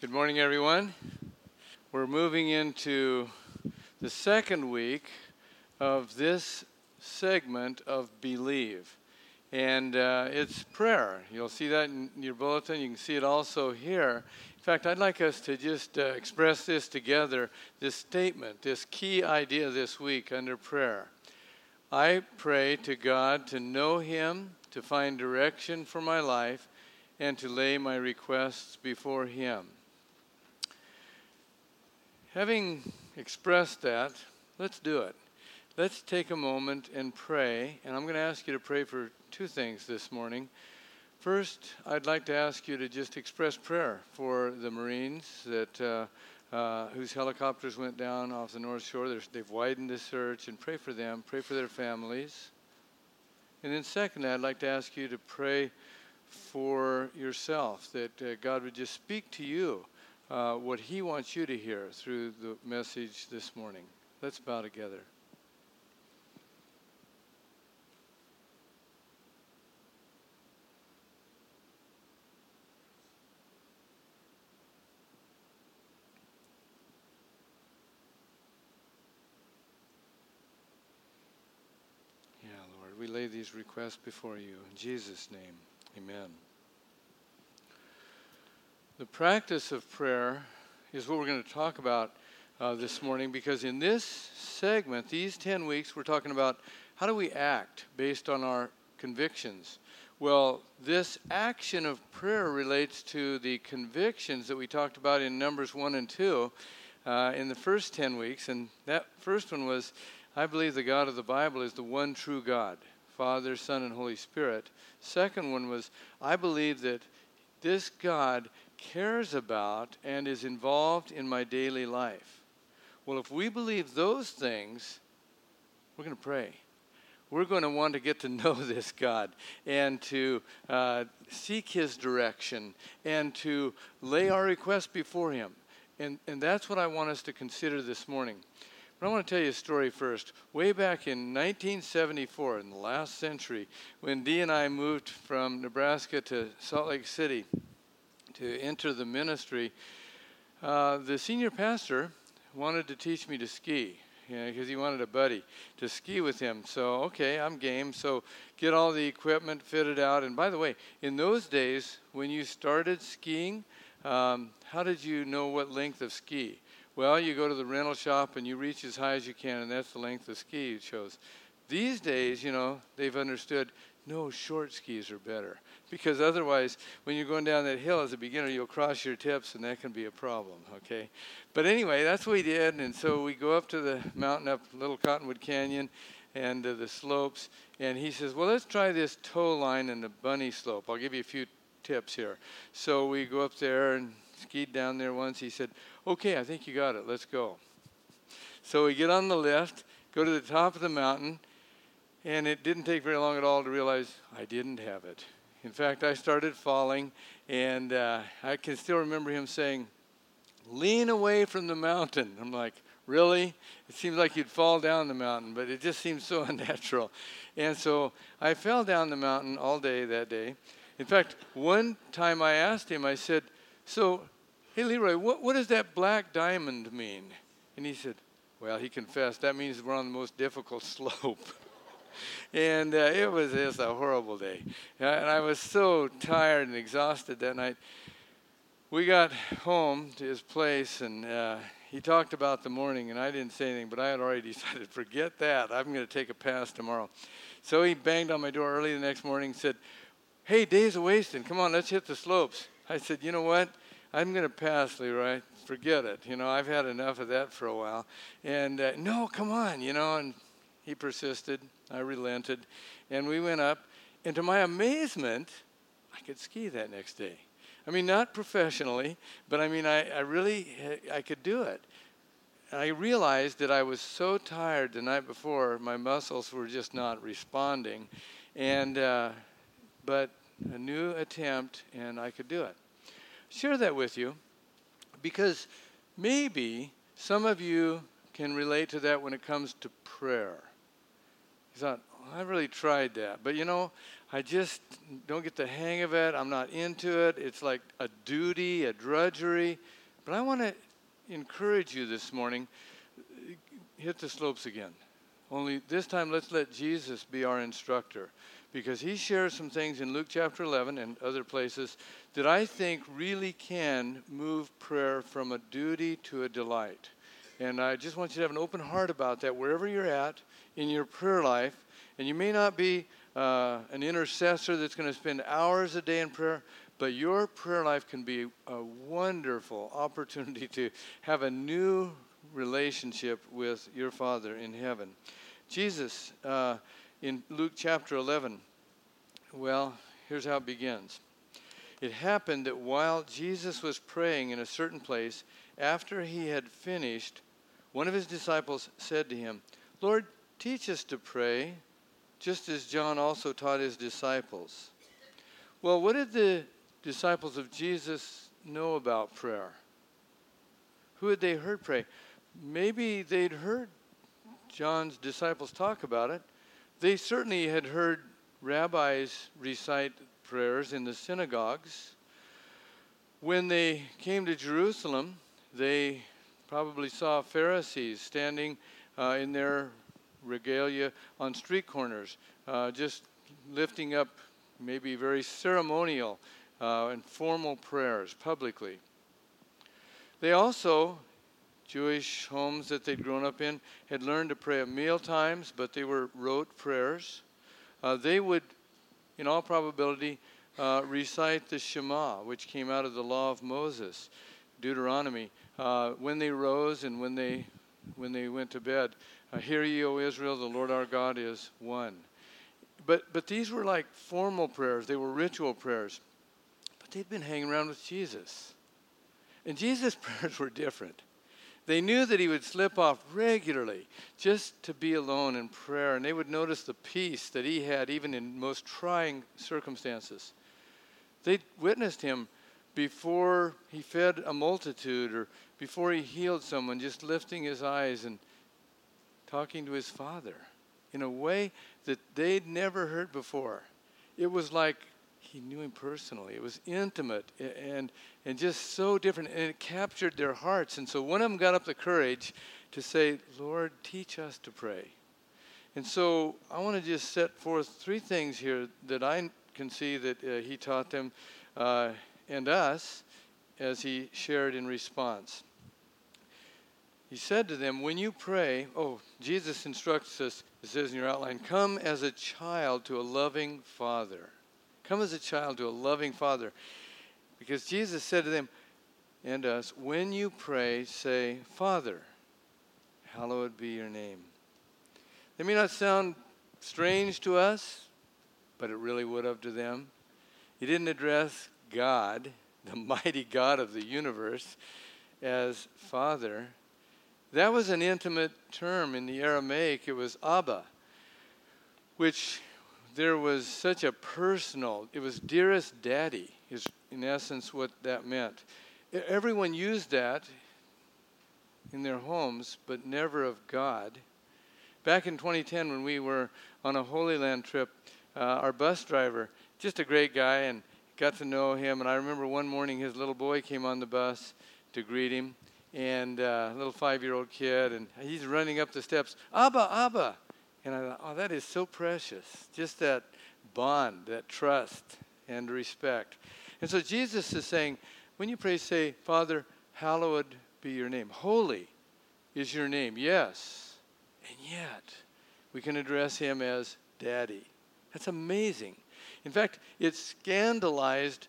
Good morning, everyone. We're moving into the second week of this segment of Believe. And uh, it's prayer. You'll see that in your bulletin. You can see it also here. In fact, I'd like us to just uh, express this together this statement, this key idea this week under prayer. I pray to God to know Him, to find direction for my life, and to lay my requests before Him. Having expressed that, let's do it. Let's take a moment and pray. And I'm going to ask you to pray for two things this morning. First, I'd like to ask you to just express prayer for the Marines that uh, uh, whose helicopters went down off the North Shore. They're, they've widened the search, and pray for them. Pray for their families. And then, secondly, I'd like to ask you to pray for yourself that uh, God would just speak to you uh, what He wants you to hear through the message this morning. Let's bow together. Yeah, Lord, we lay these requests before you. In Jesus' name, amen. The practice of prayer is what we're going to talk about uh, this morning because in this segment, these 10 weeks, we're talking about how do we act based on our convictions. Well, this action of prayer relates to the convictions that we talked about in Numbers 1 and 2 uh, in the first 10 weeks. And that first one was I believe the God of the Bible is the one true God Father, Son, and Holy Spirit. Second one was I believe that this God cares about and is involved in my daily life. Well, if we believe those things, we're going to pray. We're going to want to get to know this God and to uh, seek His direction and to lay our requests before Him. And, and that's what I want us to consider this morning. But I want to tell you a story first. Way back in 1974, in the last century, when Dee and I moved from Nebraska to Salt Lake City, to enter the ministry, uh, the senior pastor wanted to teach me to ski because you know, he wanted a buddy to ski with him. So, okay, I'm game. So, get all the equipment fitted out. And by the way, in those days, when you started skiing, um, how did you know what length of ski? Well, you go to the rental shop and you reach as high as you can, and that's the length of ski you chose. These days, you know, they've understood no, short skis are better. Because otherwise, when you're going down that hill as a beginner, you'll cross your tips, and that can be a problem, okay? But anyway, that's what we did. And so we go up to the mountain up Little Cottonwood Canyon and uh, the slopes. And he says, Well, let's try this tow line and the bunny slope. I'll give you a few tips here. So we go up there and skied down there once. He said, Okay, I think you got it. Let's go. So we get on the lift, go to the top of the mountain and it didn't take very long at all to realize I didn't have it. In fact, I started falling, and uh, I can still remember him saying, Lean away from the mountain. I'm like, Really? It seems like you'd fall down the mountain, but it just seems so unnatural. And so I fell down the mountain all day that day. In fact, one time I asked him, I said, So, hey, Leroy, what, what does that black diamond mean? And he said, Well, he confessed, that means we're on the most difficult slope and uh, it was just a horrible day. And I was so tired and exhausted that night. We got home to his place, and uh, he talked about the morning, and I didn't say anything, but I had already decided, forget that. I'm going to take a pass tomorrow. So he banged on my door early the next morning and said, Hey, days of wasting. Come on, let's hit the slopes. I said, You know what? I'm going to pass, Leroy. Forget it. You know, I've had enough of that for a while. And uh, no, come on, you know. And he persisted. I relented. And we went up. And to my amazement, I could ski that next day. I mean, not professionally, but I mean, I, I really, I could do it. And I realized that I was so tired the night before, my muscles were just not responding. And, uh, but a new attempt, and I could do it. Share that with you because maybe some of you can relate to that when it comes to prayer. He thought, well, I really tried that. But you know, I just don't get the hang of it. I'm not into it. It's like a duty, a drudgery. But I want to encourage you this morning hit the slopes again. Only this time, let's let Jesus be our instructor because he shares some things in Luke chapter 11 and other places that I think really can move prayer from a duty to a delight. And I just want you to have an open heart about that wherever you're at in your prayer life. And you may not be uh, an intercessor that's going to spend hours a day in prayer, but your prayer life can be a wonderful opportunity to have a new relationship with your Father in heaven. Jesus, uh, in Luke chapter 11, well, here's how it begins. It happened that while Jesus was praying in a certain place, after he had finished, one of his disciples said to him, Lord, teach us to pray, just as John also taught his disciples. Well, what did the disciples of Jesus know about prayer? Who had they heard pray? Maybe they'd heard John's disciples talk about it. They certainly had heard rabbis recite prayers in the synagogues. When they came to Jerusalem, they probably saw Pharisees standing uh, in their regalia on street corners, uh, just lifting up maybe very ceremonial uh, and formal prayers publicly. They also Jewish homes that they'd grown up in had learned to pray at meal times, but they were rote prayers. Uh, they would, in all probability, uh, recite the Shema, which came out of the law of Moses, Deuteronomy, uh, when they rose and when they when they went to bed. Hear ye, O Israel, the Lord our God is one. But but these were like formal prayers; they were ritual prayers. But they'd been hanging around with Jesus, and Jesus' prayers were different. They knew that he would slip off regularly just to be alone in prayer, and they would notice the peace that he had even in most trying circumstances. They witnessed him before he fed a multitude or before he healed someone, just lifting his eyes and talking to his father in a way that they'd never heard before. It was like he knew him personally. It was intimate and, and just so different, and it captured their hearts. And so one of them got up the courage to say, Lord, teach us to pray. And so I want to just set forth three things here that I can see that uh, he taught them uh, and us as he shared in response. He said to them, When you pray, oh, Jesus instructs us, it says in your outline, come as a child to a loving father. Come as a child to a loving father. Because Jesus said to them and us, When you pray, say, Father, hallowed be your name. They may not sound strange to us, but it really would have to them. He didn't address God, the mighty God of the universe, as Father. That was an intimate term in the Aramaic. It was Abba, which there was such a personal, it was dearest daddy, is in essence what that meant. Everyone used that in their homes, but never of God. Back in 2010, when we were on a Holy Land trip, uh, our bus driver, just a great guy, and got to know him. And I remember one morning his little boy came on the bus to greet him, and uh, a little five year old kid, and he's running up the steps, Abba, Abba. And I thought, oh, that is so precious. Just that bond, that trust and respect. And so Jesus is saying, when you pray, say, Father, hallowed be your name. Holy is your name, yes. And yet, we can address him as Daddy. That's amazing. In fact, it scandalized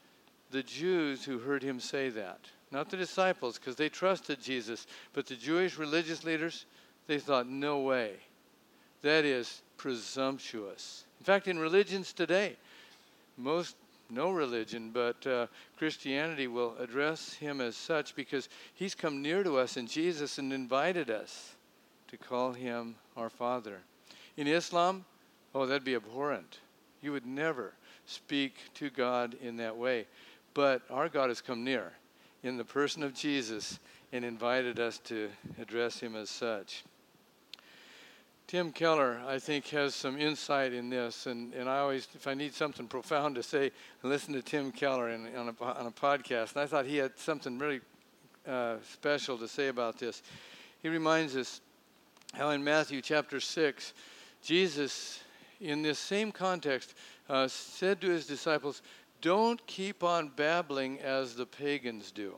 the Jews who heard him say that. Not the disciples, because they trusted Jesus, but the Jewish religious leaders, they thought, no way. That is presumptuous. In fact, in religions today, most, no religion, but uh, Christianity will address him as such because he's come near to us in Jesus and invited us to call him our Father. In Islam, oh, that'd be abhorrent. You would never speak to God in that way. But our God has come near in the person of Jesus and invited us to address him as such. Tim Keller, I think, has some insight in this, and, and I always, if I need something profound to say, I listen to Tim Keller in, on, a, on a podcast, and I thought he had something really uh, special to say about this. He reminds us how in Matthew chapter 6, Jesus, in this same context, uh, said to his disciples, Don't keep on babbling as the pagans do.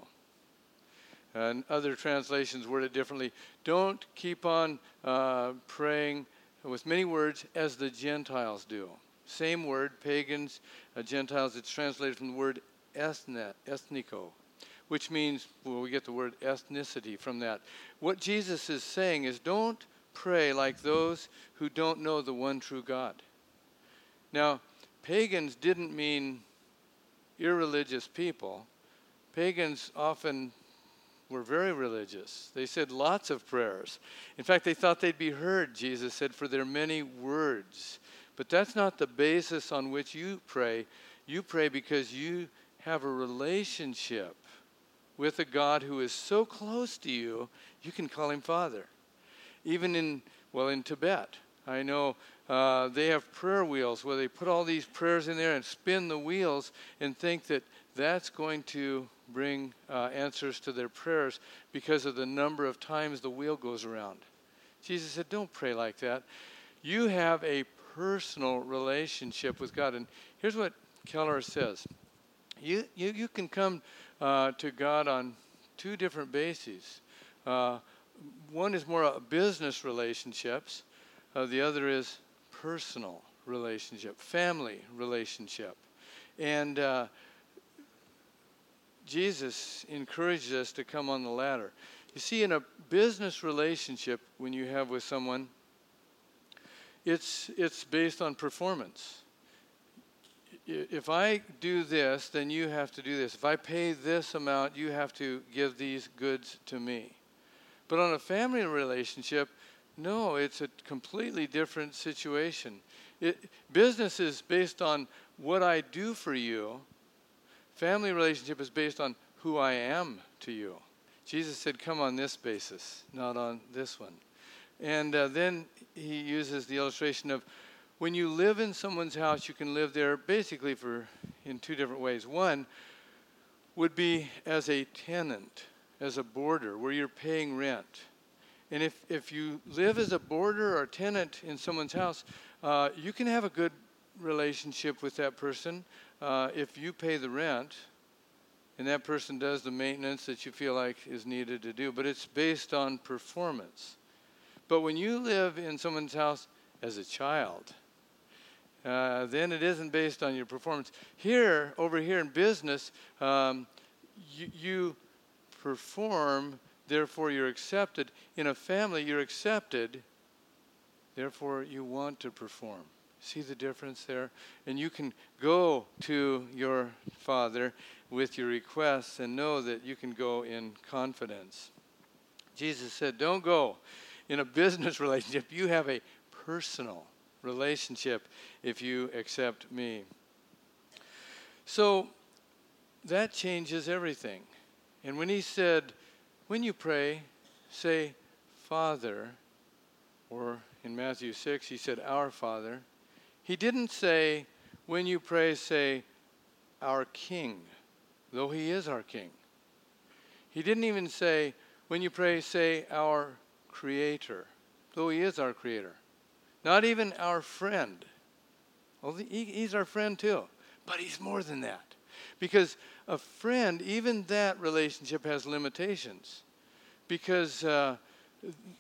And other translations word it differently. Don't keep on uh, praying with many words as the Gentiles do. Same word, pagans, uh, Gentiles. It's translated from the word ethne, ethnico, which means, well, we get the word ethnicity from that. What Jesus is saying is don't pray like those who don't know the one true God. Now, pagans didn't mean irreligious people. Pagans often were very religious. They said lots of prayers. In fact, they thought they'd be heard, Jesus said, for their many words. But that's not the basis on which you pray. You pray because you have a relationship with a God who is so close to you, you can call him Father. Even in, well, in Tibet, I know uh, they have prayer wheels where they put all these prayers in there and spin the wheels and think that that's going to bring uh, answers to their prayers because of the number of times the wheel goes around. Jesus said, Don't pray like that. You have a personal relationship with God. And here's what Keller says you, you, you can come uh, to God on two different bases. Uh, one is more business relationships, uh, the other is personal relationship, family relationship. And uh, Jesus encourages us to come on the latter. You see, in a business relationship, when you have with someone, it's, it's based on performance. If I do this, then you have to do this. If I pay this amount, you have to give these goods to me. But on a family relationship, no, it's a completely different situation. It, business is based on what I do for you, Family relationship is based on who I am to you. Jesus said, Come on this basis, not on this one. And uh, then he uses the illustration of when you live in someone's house, you can live there basically for in two different ways. One would be as a tenant, as a boarder, where you're paying rent. And if, if you live as a boarder or tenant in someone's house, uh, you can have a good relationship with that person uh, if you pay the rent and that person does the maintenance that you feel like is needed to do, but it's based on performance. But when you live in someone's house as a child, uh, then it isn't based on your performance. Here, over here in business, um, you, you perform, therefore you're accepted. In a family, you're accepted, therefore you want to perform. See the difference there? And you can go to your Father with your requests and know that you can go in confidence. Jesus said, Don't go in a business relationship. You have a personal relationship if you accept me. So that changes everything. And when he said, When you pray, say, Father, or in Matthew 6, he said, Our Father. He didn't say, when you pray, say, our King, though He is our King. He didn't even say, when you pray, say, our Creator, though He is our Creator. Not even our friend. Well, He's our friend too, but He's more than that. Because a friend, even that relationship has limitations. Because uh,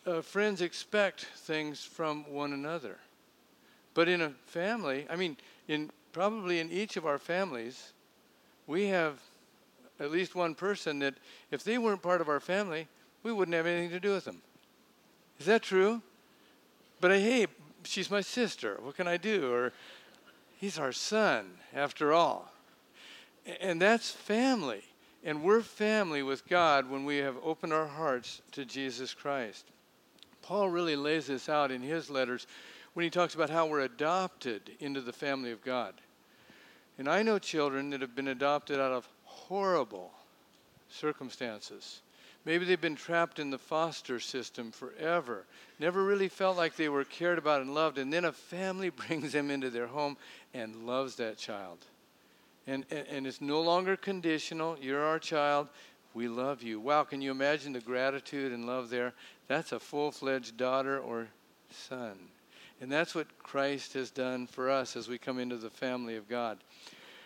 uh, friends expect things from one another. But in a family, I mean, in probably in each of our families, we have at least one person that if they weren't part of our family, we wouldn't have anything to do with them. Is that true? But hey, she's my sister. What can I do? Or he's our son, after all. And that's family. And we're family with God when we have opened our hearts to Jesus Christ. Paul really lays this out in his letters when he talks about how we're adopted into the family of God. And I know children that have been adopted out of horrible circumstances. Maybe they've been trapped in the foster system forever, never really felt like they were cared about and loved, and then a family brings them into their home and loves that child. And, and, and it's no longer conditional. You're our child. We love you. Wow, can you imagine the gratitude and love there? That's a full fledged daughter or son. And that's what Christ has done for us as we come into the family of God.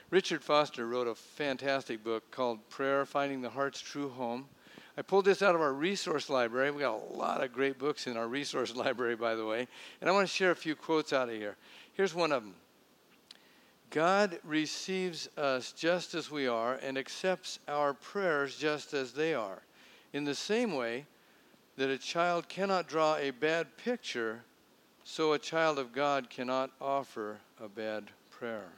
Richard Foster wrote a fantastic book called Prayer Finding the Heart's True Home. I pulled this out of our resource library. We got a lot of great books in our resource library, by the way. And I want to share a few quotes out of here. Here's one of them God receives us just as we are and accepts our prayers just as they are. In the same way that a child cannot draw a bad picture, so a child of God cannot offer a bad prayer.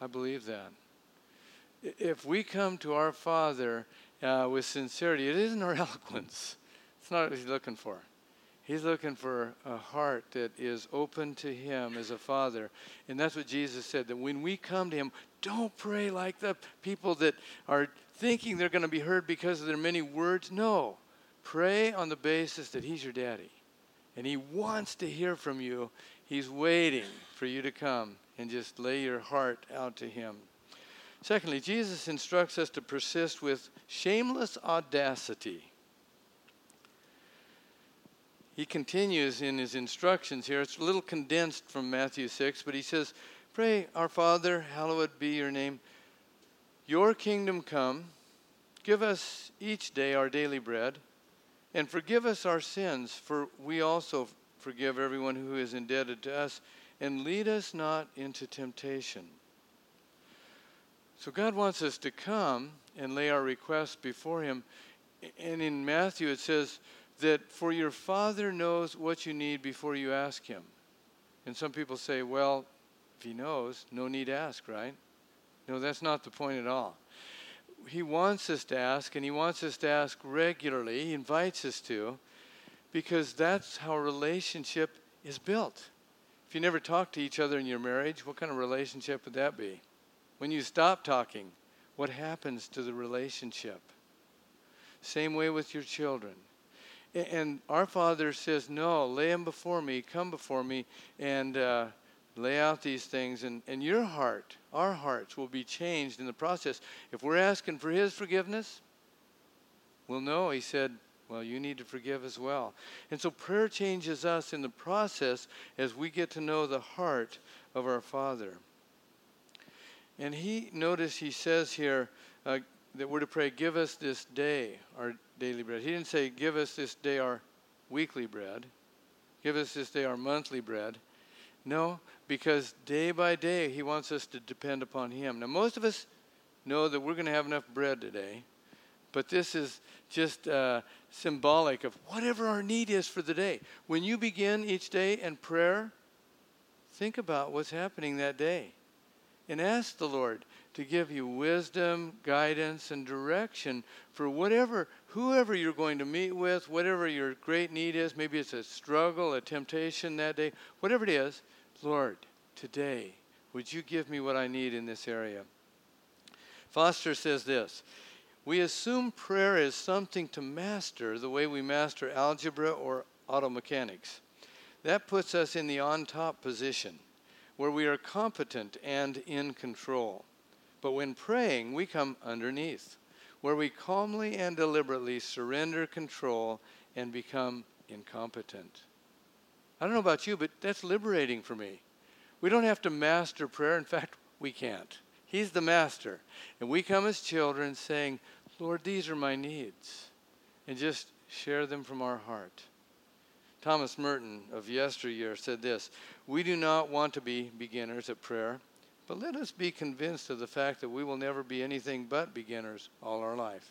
I believe that. If we come to our Father uh, with sincerity, it isn't our eloquence. It's not what He's looking for. He's looking for a heart that is open to Him as a Father. And that's what Jesus said that when we come to Him, don't pray like the people that are thinking they're going to be heard because of their many words. No. Pray on the basis that He's your daddy. And He wants to hear from you. He's waiting for you to come and just lay your heart out to Him. Secondly, Jesus instructs us to persist with shameless audacity. He continues in his instructions here. It's a little condensed from Matthew 6, but he says, Pray, our Father, hallowed be your name. Your kingdom come. Give us each day our daily bread, and forgive us our sins, for we also forgive everyone who is indebted to us and lead us not into temptation. So God wants us to come and lay our requests before Him. And in Matthew it says that for your Father knows what you need before you ask Him. And some people say, well, if He knows, no need to ask, right? No, that's not the point at all. He wants us to ask, and He wants us to ask regularly. He invites us to, because that's how a relationship is built. If you never talk to each other in your marriage, what kind of relationship would that be? When you stop talking, what happens to the relationship? Same way with your children. And our Father says, No, lay them before me, come before me, and uh, lay out these things. And, and your heart, our hearts, will be changed in the process. If we're asking for His forgiveness, we'll know. He said, well, you need to forgive as well. And so prayer changes us in the process as we get to know the heart of our Father. And he, notice he says here uh, that we're to pray, give us this day our daily bread. He didn't say, give us this day our weekly bread, give us this day our monthly bread. No, because day by day he wants us to depend upon him. Now, most of us know that we're going to have enough bread today, but this is just uh, symbolic of whatever our need is for the day. When you begin each day in prayer, think about what's happening that day and ask the Lord to give you wisdom, guidance, and direction for whatever, whoever you're going to meet with, whatever your great need is. Maybe it's a struggle, a temptation that day, whatever it is. Lord, today, would you give me what I need in this area? Foster says this we assume prayer is something to master the way we master algebra or auto mechanics. That puts us in the on top position where we are competent and in control. But when praying, we come underneath, where we calmly and deliberately surrender control and become incompetent. I don't know about you, but that's liberating for me. We don't have to master prayer. In fact, we can't. He's the master. And we come as children saying, Lord, these are my needs. And just share them from our heart. Thomas Merton of yesteryear said this We do not want to be beginners at prayer, but let us be convinced of the fact that we will never be anything but beginners all our life.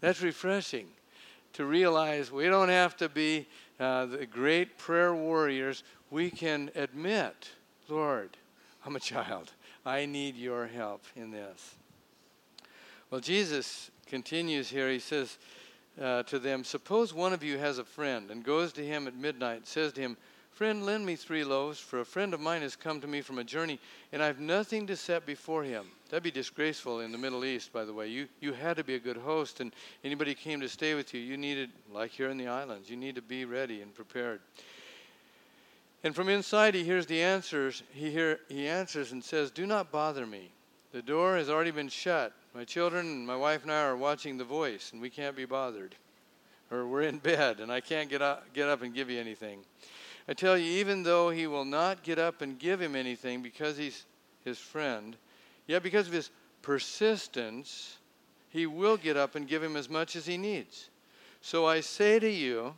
That's refreshing to realize we don't have to be uh, the great prayer warriors. We can admit, Lord, I'm a child. I need your help in this. Well, Jesus continues here. He says uh, to them, Suppose one of you has a friend and goes to him at midnight, says to him, Friend, lend me three loaves, for a friend of mine has come to me from a journey, and I've nothing to set before him. That'd be disgraceful in the Middle East, by the way. You, you had to be a good host, and anybody came to stay with you, you needed, like here in the islands, you need to be ready and prepared. And from inside, he hears the answers. He, hear, he answers and says, Do not bother me. The door has already been shut. My children and my wife and I are watching The Voice, and we can't be bothered. Or we're in bed, and I can't get up, get up and give you anything. I tell you, even though he will not get up and give him anything because he's his friend, yet because of his persistence, he will get up and give him as much as he needs. So I say to you,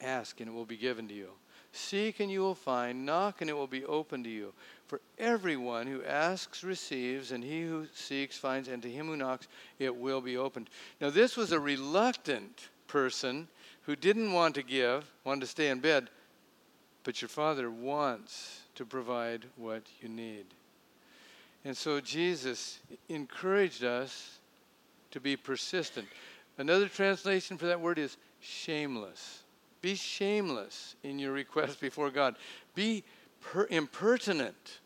ask and it will be given to you. Seek and you will find. Knock and it will be open to you. For everyone who asks receives, and he who seeks finds, and to him who knocks it will be opened. Now, this was a reluctant person who didn't want to give, wanted to stay in bed. But your Father wants to provide what you need. And so Jesus encouraged us to be persistent. Another translation for that word is shameless. Be shameless in your request before God. Be per- impertinent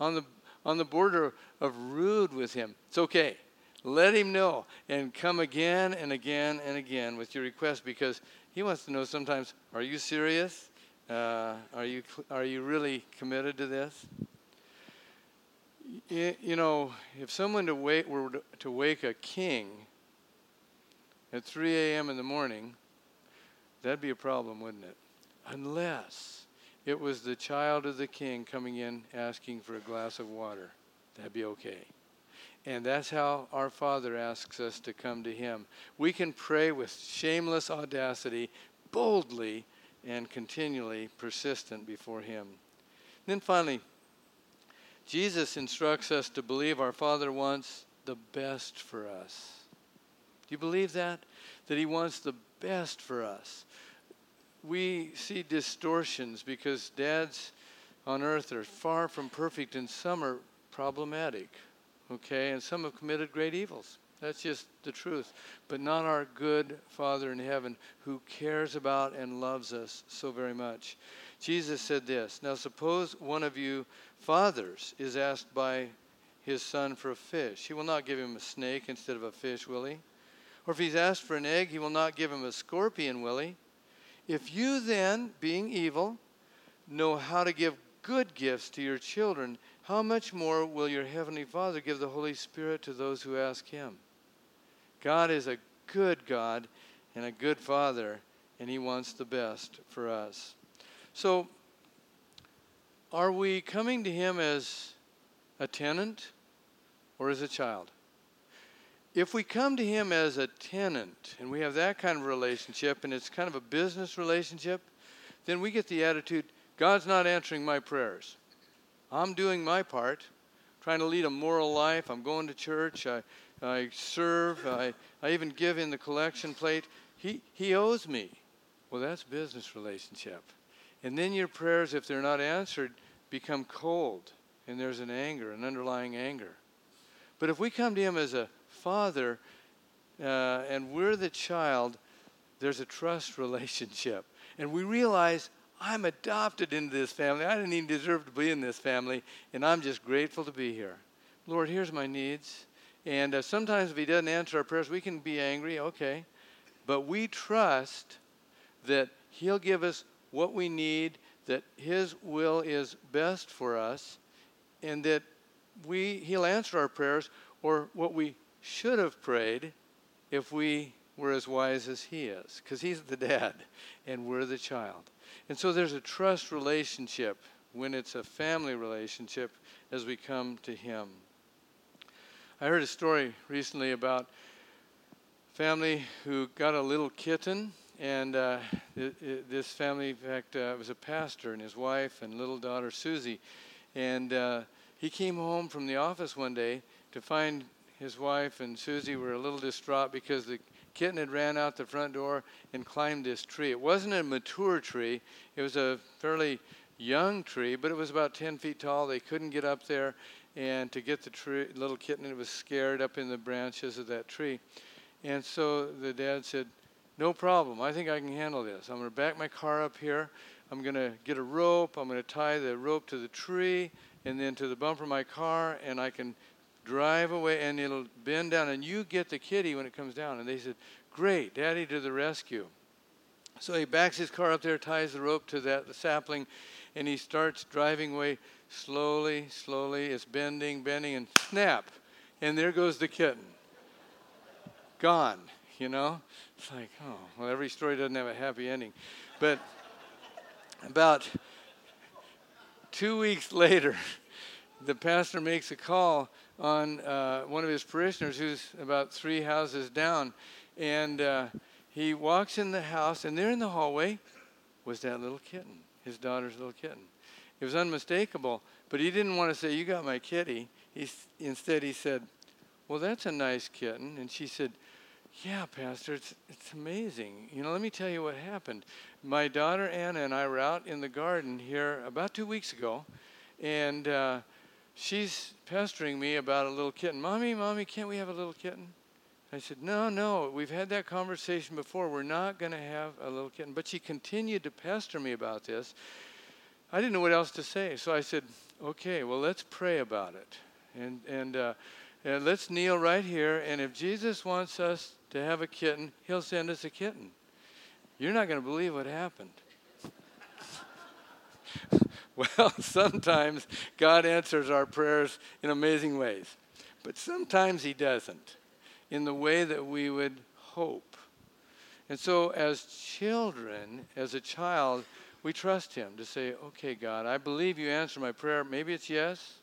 on the, on the border of rude with Him. It's okay. Let Him know and come again and again and again with your request because He wants to know sometimes are you serious? Uh, are you are you really committed to this? You, you know, if someone to wait were to wake a king at 3 a.m. in the morning, that'd be a problem, wouldn't it? Unless it was the child of the king coming in asking for a glass of water, that'd be okay. And that's how our Father asks us to come to Him. We can pray with shameless audacity, boldly and continually persistent before Him. And then finally, Jesus instructs us to believe our Father wants the best for us. Do you believe that? That He wants the best for us. We see distortions because dads on earth are far from perfect and some are problematic, okay? And some have committed great evils. That's just the truth. But not our good Father in heaven who cares about and loves us so very much. Jesus said this Now, suppose one of you fathers is asked by his son for a fish. He will not give him a snake instead of a fish, will he? Or if he's asked for an egg, he will not give him a scorpion, will he? If you then, being evil, know how to give good gifts to your children, how much more will your heavenly Father give the Holy Spirit to those who ask him? God is a good God and a good Father, and He wants the best for us. So, are we coming to Him as a tenant or as a child? If we come to Him as a tenant and we have that kind of relationship and it's kind of a business relationship, then we get the attitude God's not answering my prayers. I'm doing my part, trying to lead a moral life. I'm going to church. I, I serve, I, I even give in the collection plate. He, he owes me. Well, that's business relationship. And then your prayers, if they're not answered, become cold. And there's an anger, an underlying anger. But if we come to Him as a father uh, and we're the child, there's a trust relationship. And we realize I'm adopted into this family. I didn't even deserve to be in this family, and I'm just grateful to be here. Lord, here's my needs. And uh, sometimes if He doesn't answer our prayers, we can be angry, okay. But we trust that He'll give us what we need, that His will is best for us, and that we, He'll answer our prayers or what we should have prayed if we were as wise as He is, because He's the dad and we're the child. And so there's a trust relationship when it's a family relationship as we come to Him. I heard a story recently about a family who got a little kitten, and uh, this family, in fact, uh, was a pastor and his wife and little daughter Susie, and uh, he came home from the office one day to find his wife and Susie were a little distraught because the kitten had ran out the front door and climbed this tree. It wasn't a mature tree; it was a fairly young tree, but it was about 10 feet tall. They couldn't get up there, and to get the tree, little kitten it was scared up in the branches of that tree. And so the dad said, No problem. I think I can handle this. I'm going to back my car up here. I'm going to get a rope. I'm going to tie the rope to the tree and then to the bumper of my car, and I can drive away and it'll bend down, and you get the kitty when it comes down. And they said, Great, Daddy to the rescue. So he backs his car up there, ties the rope to that the sapling, and he starts driving away slowly, slowly. It's bending, bending, and snap. And there goes the kitten. Gone, you know? It's like, oh, well, every story doesn't have a happy ending. But about two weeks later, the pastor makes a call on uh, one of his parishioners who's about three houses down. And uh, he walks in the house, and there in the hallway was that little kitten, his daughter's little kitten. It was unmistakable, but he didn't want to say, You got my kitty. He, instead, he said, Well, that's a nice kitten. And she said, Yeah, Pastor, it's, it's amazing. You know, let me tell you what happened. My daughter Anna and I were out in the garden here about two weeks ago, and uh, she's pestering me about a little kitten. Mommy, Mommy, can't we have a little kitten? I said, No, no, we've had that conversation before. We're not going to have a little kitten. But she continued to pester me about this. I didn't know what else to say. So I said, Okay, well, let's pray about it. And, and, uh, and let's kneel right here. And if Jesus wants us to have a kitten, he'll send us a kitten. You're not going to believe what happened. well, sometimes God answers our prayers in amazing ways, but sometimes He doesn't in the way that we would hope. And so, as children, as a child, we trust Him to say, Okay, God, I believe you answer my prayer. Maybe it's yes,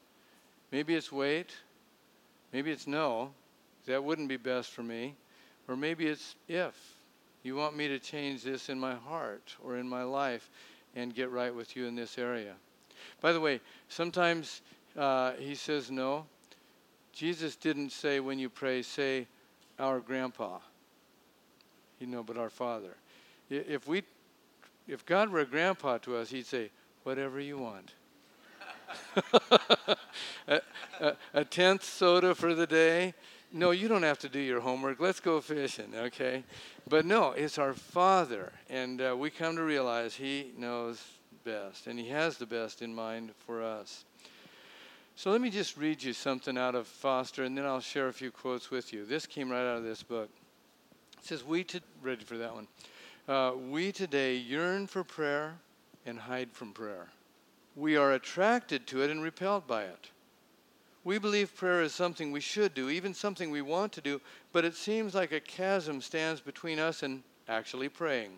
maybe it's wait, maybe it's no. That wouldn't be best for me. Or maybe it's if you want me to change this in my heart or in my life and get right with you in this area. By the way, sometimes uh, he says no. Jesus didn't say when you pray, say, our grandpa. You know, but our father. If we, if God were a grandpa to us, he'd say, whatever you want. a, a, a, tenth soda for the day. No, you don't have to do your homework. Let's go fishing, okay? But no, it's our Father. And uh, we come to realize He knows best, and He has the best in mind for us. So let me just read you something out of Foster, and then I'll share a few quotes with you. This came right out of this book. It says, We, to, ready for that one. Uh, we today yearn for prayer and hide from prayer. We are attracted to it and repelled by it. We believe prayer is something we should do, even something we want to do, but it seems like a chasm stands between us and actually praying.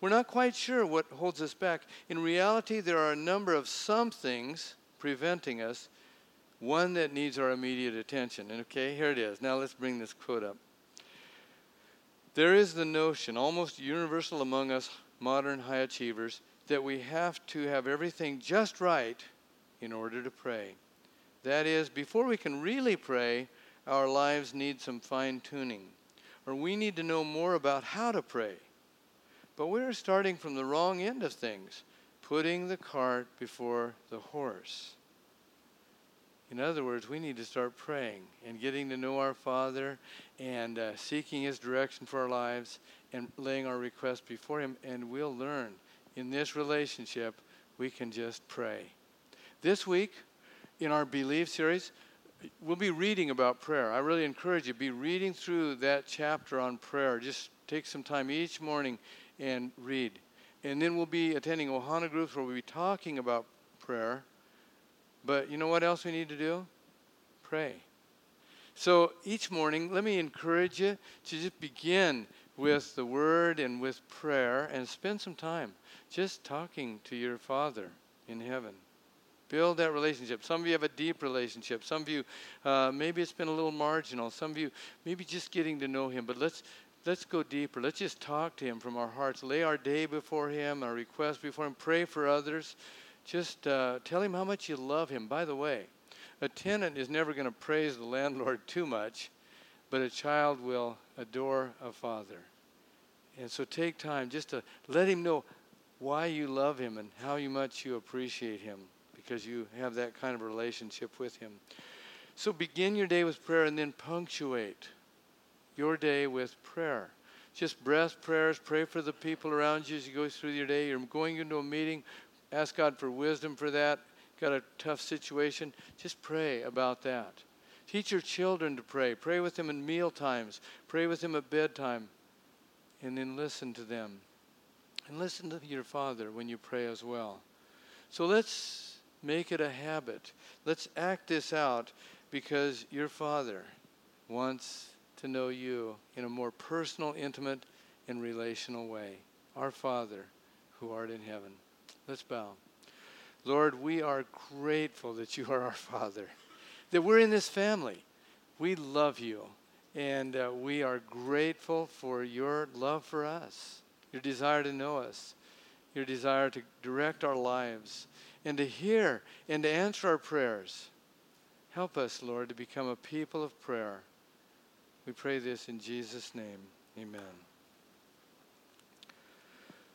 We're not quite sure what holds us back. In reality, there are a number of somethings preventing us, one that needs our immediate attention. And okay, here it is. Now let's bring this quote up. There is the notion, almost universal among us modern high achievers, that we have to have everything just right in order to pray. That is, before we can really pray, our lives need some fine tuning, or we need to know more about how to pray. But we're starting from the wrong end of things putting the cart before the horse. In other words, we need to start praying and getting to know our Father and uh, seeking His direction for our lives and laying our requests before Him, and we'll learn in this relationship we can just pray. This week, in our Believe series, we'll be reading about prayer. I really encourage you, be reading through that chapter on prayer. Just take some time each morning and read. And then we'll be attending Ohana groups where we'll be talking about prayer. But you know what else we need to do? Pray. So each morning, let me encourage you to just begin with the Word and with prayer and spend some time just talking to your Father in heaven. Build that relationship. Some of you have a deep relationship. Some of you, uh, maybe it's been a little marginal. Some of you, maybe just getting to know Him. But let's let's go deeper. Let's just talk to Him from our hearts. Lay our day before Him, our requests before Him. Pray for others. Just uh, tell Him how much you love Him. By the way, a tenant is never going to praise the landlord too much, but a child will adore a father. And so take time just to let Him know why you love Him and how much you appreciate Him because you have that kind of relationship with Him. So begin your day with prayer and then punctuate your day with prayer. just breath prayers. Pray for the people around you as you go through your day. You're going into a meeting. Ask God for wisdom for that. Got a tough situation. Just pray about that. Teach your children to pray. Pray with them in meal times. Pray with them at bedtime. And then listen to them. And listen to your Father when you pray as well. So let's make it a habit. Let's act this out because your Father wants to know you in a more personal, intimate, and relational way. Our Father who art in heaven. Let's bow. Lord, we are grateful that you are our Father, that we're in this family. We love you, and uh, we are grateful for your love for us, your desire to know us, your desire to direct our lives, and to hear and to answer our prayers. Help us, Lord, to become a people of prayer. We pray this in Jesus' name. Amen.